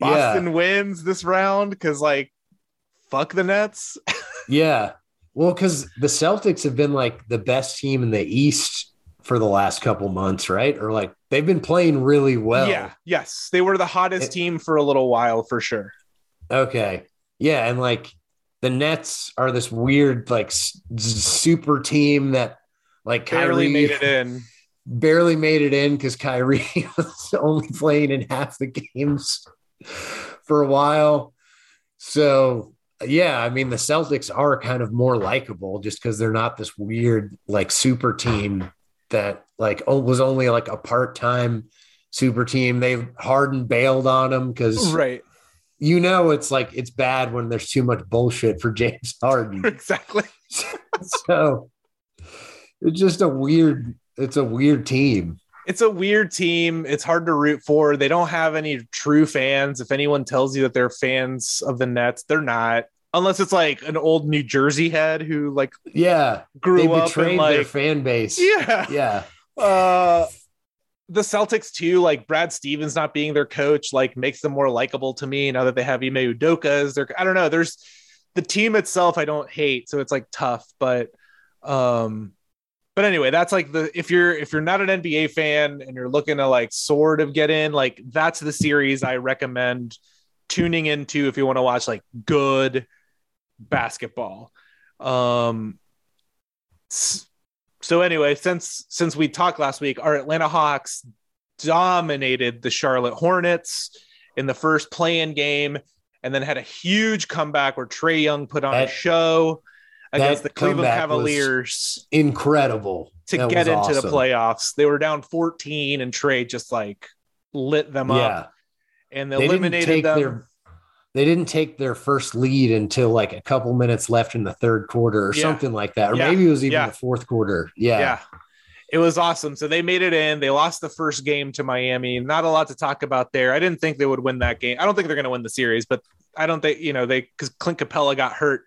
Boston wins this round because like fuck the Nets. Yeah. Well, because the Celtics have been like the best team in the East for the last couple months, right? Or like they've been playing really well. yeah, yes, they were the hottest It- team for a little while for sure. Okay. Yeah. And like the Nets are this weird, like s- super team that like Barely Kyrie made it in. barely made it in because Kyrie was only playing in half the games for a while. So yeah, I mean the Celtics are kind of more likable just because they're not this weird like super team that like oh, was only like a part-time super team. They Harden bailed on them because Right, you know it's like it's bad when there's too much bullshit for James Harden. exactly. so it's just a weird it's a weird team. It's a weird team. It's hard to root for. They don't have any true fans. If anyone tells you that they're fans of the Nets, they're not. Unless it's like an old New Jersey head who like Yeah, grew they up and their like fan base. yeah. yeah, uh the Celtics too, like Brad Stevens not being their coach, like makes them more likable to me now that they have Ime Udoka as their. I don't know. There's the team itself I don't hate, so it's like tough, but um, but anyway, that's like the if you're if you're not an NBA fan and you're looking to like sort of get in, like that's the series I recommend tuning into if you want to watch like good basketball. Um, so anyway, since since we talked last week, our Atlanta Hawks dominated the Charlotte Hornets in the first play-in game, and then had a huge comeback where Trae Young put on a show against the Cleveland Cavaliers incredible to That get into the playoffs. They were down 14, and Trae just like lit them Yeah, up and they eliminated them. their they didn't take their first lead until like a couple minutes left in the third quarter or Yeah. something like that, or Yeah. maybe it was even the fourth quarter. Yeah, yeah. It was awesome. So they made it in. They lost the first game to Miami. Not a lot to talk about there. I didn't think they would win that game. I don't think they're going to win the series, but I don't think, you know, they, because Clint Capela got hurt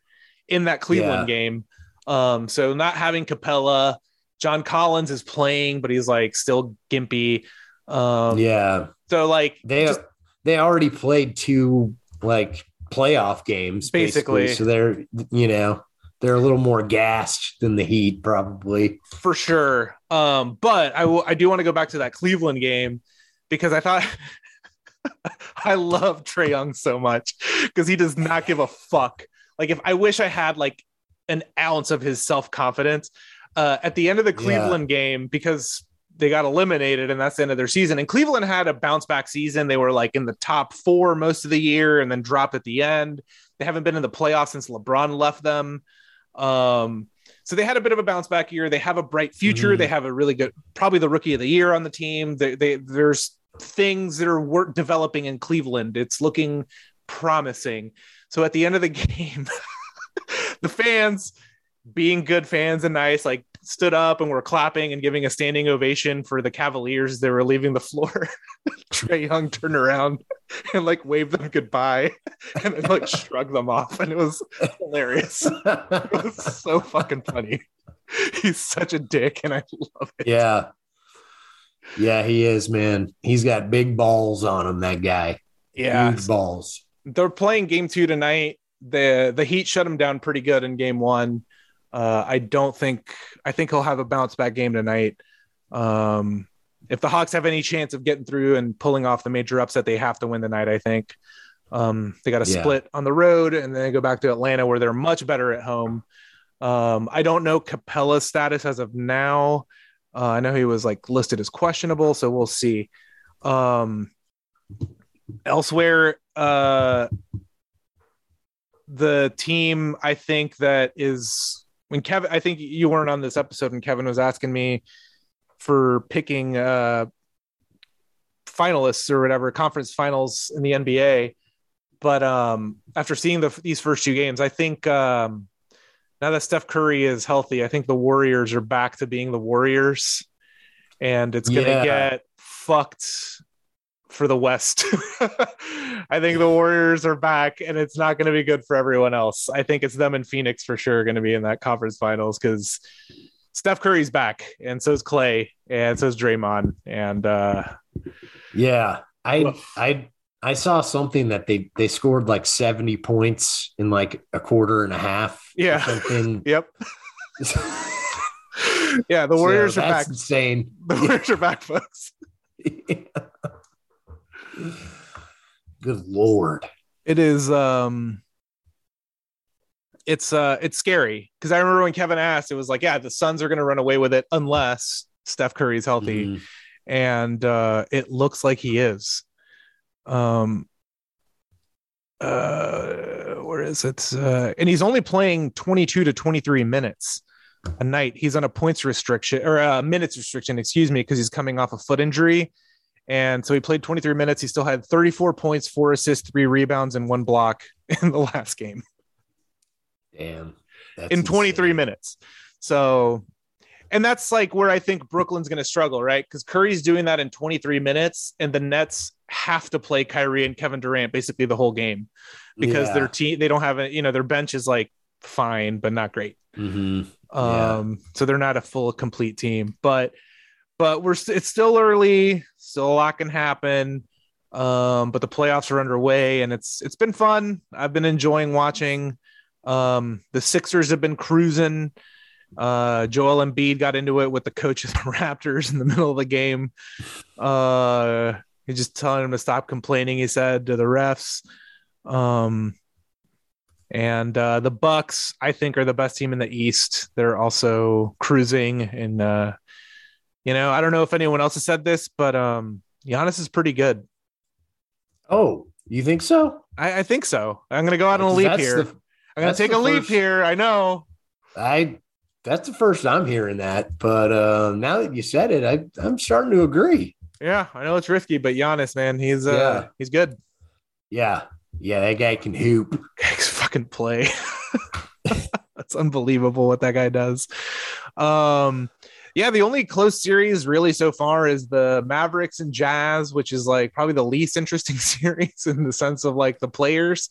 in that Cleveland game. Um, so not having Capela, John Collins is playing, but he's like still gimpy. Um, yeah. So like They just- they already played two like playoff games basically. Basically. So they're you know they're a little more gassed than the Heat probably. for sure. Um, but I will- I do want to go back to that Cleveland game because I thought I love Trae Young so much because he does not give a fuck. Like if I wish I had like an ounce of his self confidence uh, at the end of the Yeah. Cleveland game because they got eliminated and that's the end of their season. And Cleveland had a bounce back season. They were like in the top four most of the year and then dropped at the end. They haven't been in the playoffs since LeBron left them. Um, so they had a bit of a bounce back year. They have a bright future. Mhm. They have a really good, probably the rookie of the year on the team. They, they there's things that are work developing in Cleveland. It's looking promising. So at the end of the game, the fans, being good fans and nice, like stood up and were clapping and giving a standing ovation for the Cavaliers. They were leaving the floor. Trae Young turned around and like waved them goodbye and then like shrugged them off. And it was hilarious. It was so fucking funny. He's such a dick, and I love it. yeah. Yeah, he is, man. He's got big balls on him, that guy. Yeah, Huge balls. They're playing game two tonight. The the Heat shut him down pretty good in game one. Uh, I don't think I think he'll have a bounce back game tonight. Um, if the Hawks have any chance of getting through and pulling off the major upset, they have to win tonight. I think um, they got a Yeah. split on the road and then they go back to Atlanta where they're much better at home. Um, I don't know Capela's status as of now. Uh, I know he was like listed as questionable, so we'll see. Um, elsewhere, uh, the team I think that is when Kevin, I think you weren't on this episode, and Kevin was asking me for picking uh, finalists or whatever conference finals in the NBA. But um, after seeing the, these first two games, I think um, now that Steph Curry is healthy, I think the Warriors are back to being the Warriors, and it's going to Yeah. get fucked for the West. I think the Warriors are back, and it's not going to be good for everyone else. I think it's them and Phoenix for sure going to be in that conference finals because Steph Curry's back, and so is Klay, and so is Draymond, and uh, Yeah. I. I I saw something that they they scored like 70 points in like a quarter and a half. Yeah. Something. yep, yeah, the Warriors So are that's back. insane. The Warriors are back, folks. Good lord. It is um it's uh it's scary because I remember when Kevin asked, it was like, yeah, the Suns are gonna run away with it unless Steph Curry's healthy. Mhm. and uh it looks like he is um uh where is it uh and he's only playing 22 to 23 minutes a night he's on a points restriction or a minutes restriction excuse me because he's coming off a foot injury and so he played 23 minutes he still had 34 points four assists three rebounds and one block in the last game Damn. That's in 23 insane. minutes. So, and that's like where I think Brooklyn's going to struggle, right? Because Curry's doing that in 23 minutes, and the Nets have to play Kyrie and Kevin Durant basically the whole game because Yeah. their team they don't have a you know their bench is like fine but not great. Mhm. Yeah. Um, so they're not a full complete team, but but we're it's still early, still a lot can happen. Um, but the playoffs are underway and it's it's been fun. I've been enjoying watching. Um, the Sixers have been cruising. Uh, Joel Embiid got into it with the coach of the Raptors in the middle of the game. Uh, he's just telling him to stop complaining. He said to the refs. Um, and uh, the Bucks, I think, are the best team in the East. They're also cruising, and uh, you know, I don't know if anyone else has said this, but um, Giannis is pretty good. Oh, you think so? I, I think so. I'm gonna go out on a leap here. the- I'm gonna take the a leap here. I know. I that's the first I'm hearing that, but uh, now that you said it, I I'm starting to agree. Yeah, I know it's risky, but Giannis, man, he's uh, Yeah. he's good. Yeah, yeah, that guy can hoop. He's fucking play. That's unbelievable what that guy does. Um, yeah, the only close series really so far is the Mavericks and Jazz, which is like probably the least interesting series in the sense of like the players.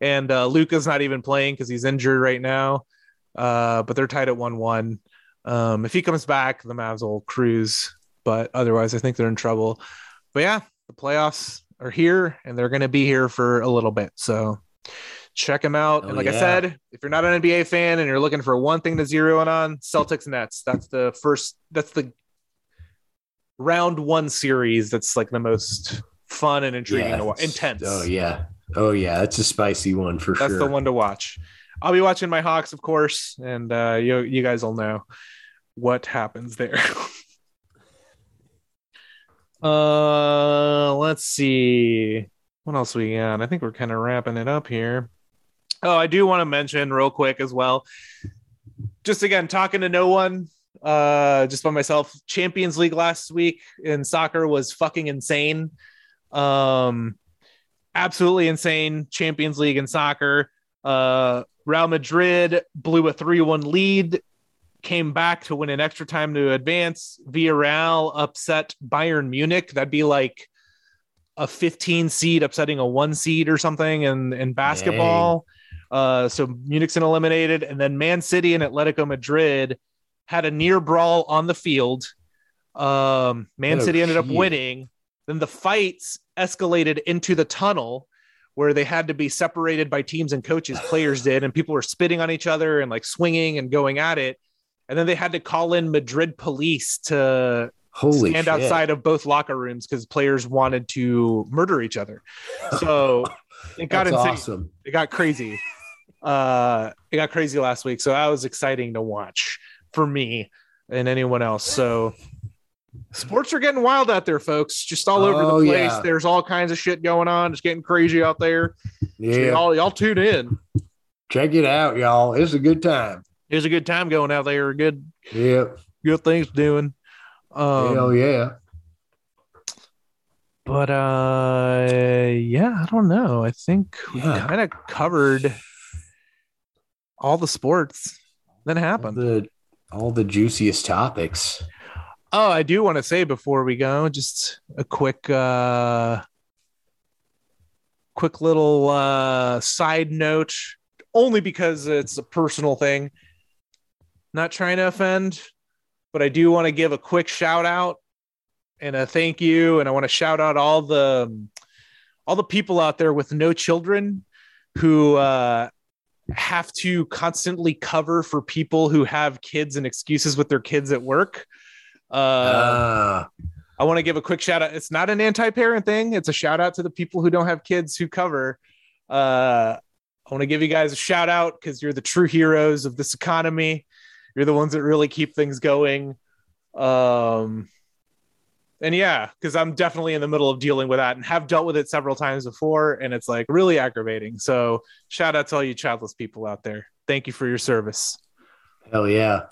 And uh, Luka's not even playing because he's injured right now. Uh, but they're tied at one one. Um, if he comes back, the Mavs will cruise. But otherwise, I think they're in trouble. But yeah, the playoffs are here, and they're going to be here for a little bit. So check them out. Oh, and like I said, if you're not an NBA fan and you're looking for one thing to zero in on, Celtics Nets. That's the first. That's the round one series. That's like the most fun and intriguing Yeah, to watch. Intense. Oh yeah. Oh yeah. That's a spicy one for That's sure. That's the one to watch. I'll be watching my Hawks, of course, and uh, you you guys will know what happens there. uh, let's see what else we got. I think we're kind of wrapping it up here. Oh, I do want to mention real quick as well. Just again, talking to no one, uh, just by myself. Champions League last week in soccer was fucking insane. Um, absolutely insane Champions League in soccer. Uh, Real Madrid blew a 3 1 lead, came back to win an extra time to advance. Villarreal upset Bayern Munich. That'd be like a 15 seed upsetting a one seed or something in, in basketball. Uh, so Munich's been eliminated. And then Man City and Atletico Madrid had a near brawl on the field. Um, Man Oh, City ended up shit. winning. Then the fights escalated into the tunnel where they had to be separated by teams and coaches, players did, and people were spitting on each other and like swinging and going at it. And then they had to call in Madrid police to Holy stand shit. outside of both locker rooms because players wanted to murder each other. So it got That's insane. awesome. It got crazy. Uh, it got crazy last week. So that was exciting to watch for me and anyone else. So sports are getting wild out there, folks. Just all over Oh, the place. yeah. There's all kinds of shit going on. It's getting crazy out there. So Yeah. y'all, y'all tune in. Check it out, y'all. It's a good time. There's a good time going out there. Good, Yep. good things doing. Um, Hell yeah. but uh, yeah, I don't know. I think we Yeah. kind of covered all the sports that All the all the juiciest topics. Oh, I do want to say before we go, just a quick uh quick little uh side note, only because it's a personal thing. Not trying to offend, but I do want to give a quick shout out and a thank you and I want to shout out all the all the people out there with no children who uh have to constantly cover for people who have kids and excuses with their kids at work. Uh, Ah, I want to give a quick shout out. It's not an anti-parent thing. It's a shout out to the people who don't have kids who cover. Uh, I want to give you guys a shout out because you're the true heroes of this economy. You're the ones that really keep things going. Um, and yeah, because I'm definitely in the middle of dealing with that and have dealt with it several times before, and it's like really aggravating. So shout out to all you childless people out there. Thank you for your service. hell yeah.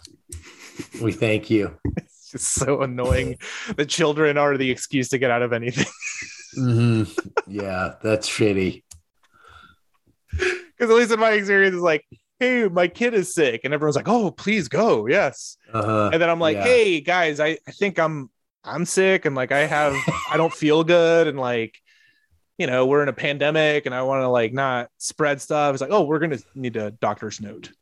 We thank you. It's just so annoying. the children are the excuse to get out of anything. hmm Yeah, that's shitty. because at least in my experience it's like hey my kid is sick and everyone's like oh please go yes Uh-huh. and then i'm like Yeah. hey guys I, I think i'm i'm sick and like i have i don't feel good and like you know we're in a pandemic and i want to like not spread stuff. It's like oh we're gonna need a doctor's note.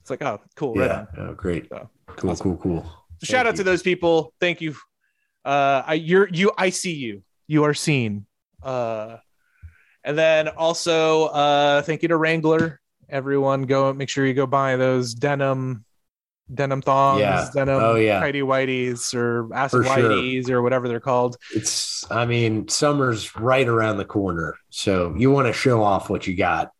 It's like oh cool right Yeah. Oh, great. So, Cool, awesome. cool, cool. So shout out to those people. Thank you. Uh i you're you i see you. You are seen. Uh and then also uh thank you to wrangler. Everyone go make sure you go buy those denim denim thongs Yeah. denim Oh, yeah. tidy whiteys or acid For sure. whiteys or whatever they're called It's, I mean, summer's right around the corner. So you want to show off what you got.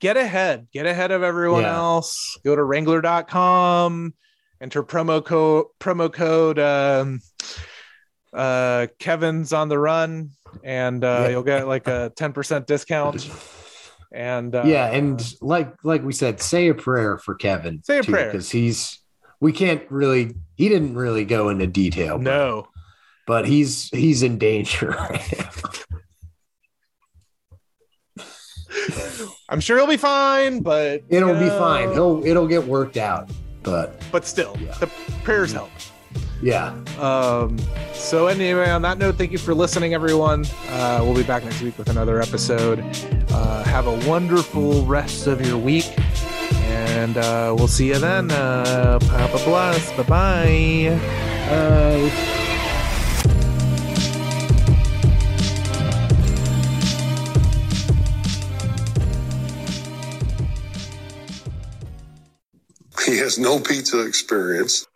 get ahead get ahead of everyone Yeah. else go to wrangler.com enter promo code promo code um uh kevin's on the run and uh Yeah. you'll get like a 10% discount and uh yeah. And like, like we said, say a prayer for Kevin. Say a prayer. Because he's, we can't really, he didn't really go into detail. no But he's, he's in danger i'm sure he'll be fine but It'll be fine. He'll, it'll get worked out. But but still Yeah. the prayers help yeah. Um, so anyway, on that note, thank you for listening, everyone. Uh, we'll be back next week with another episode. Uh, have a wonderful rest of your week, And uh, we'll see you then. Uh, Papa bless. Bye bye. He has no pizza experience.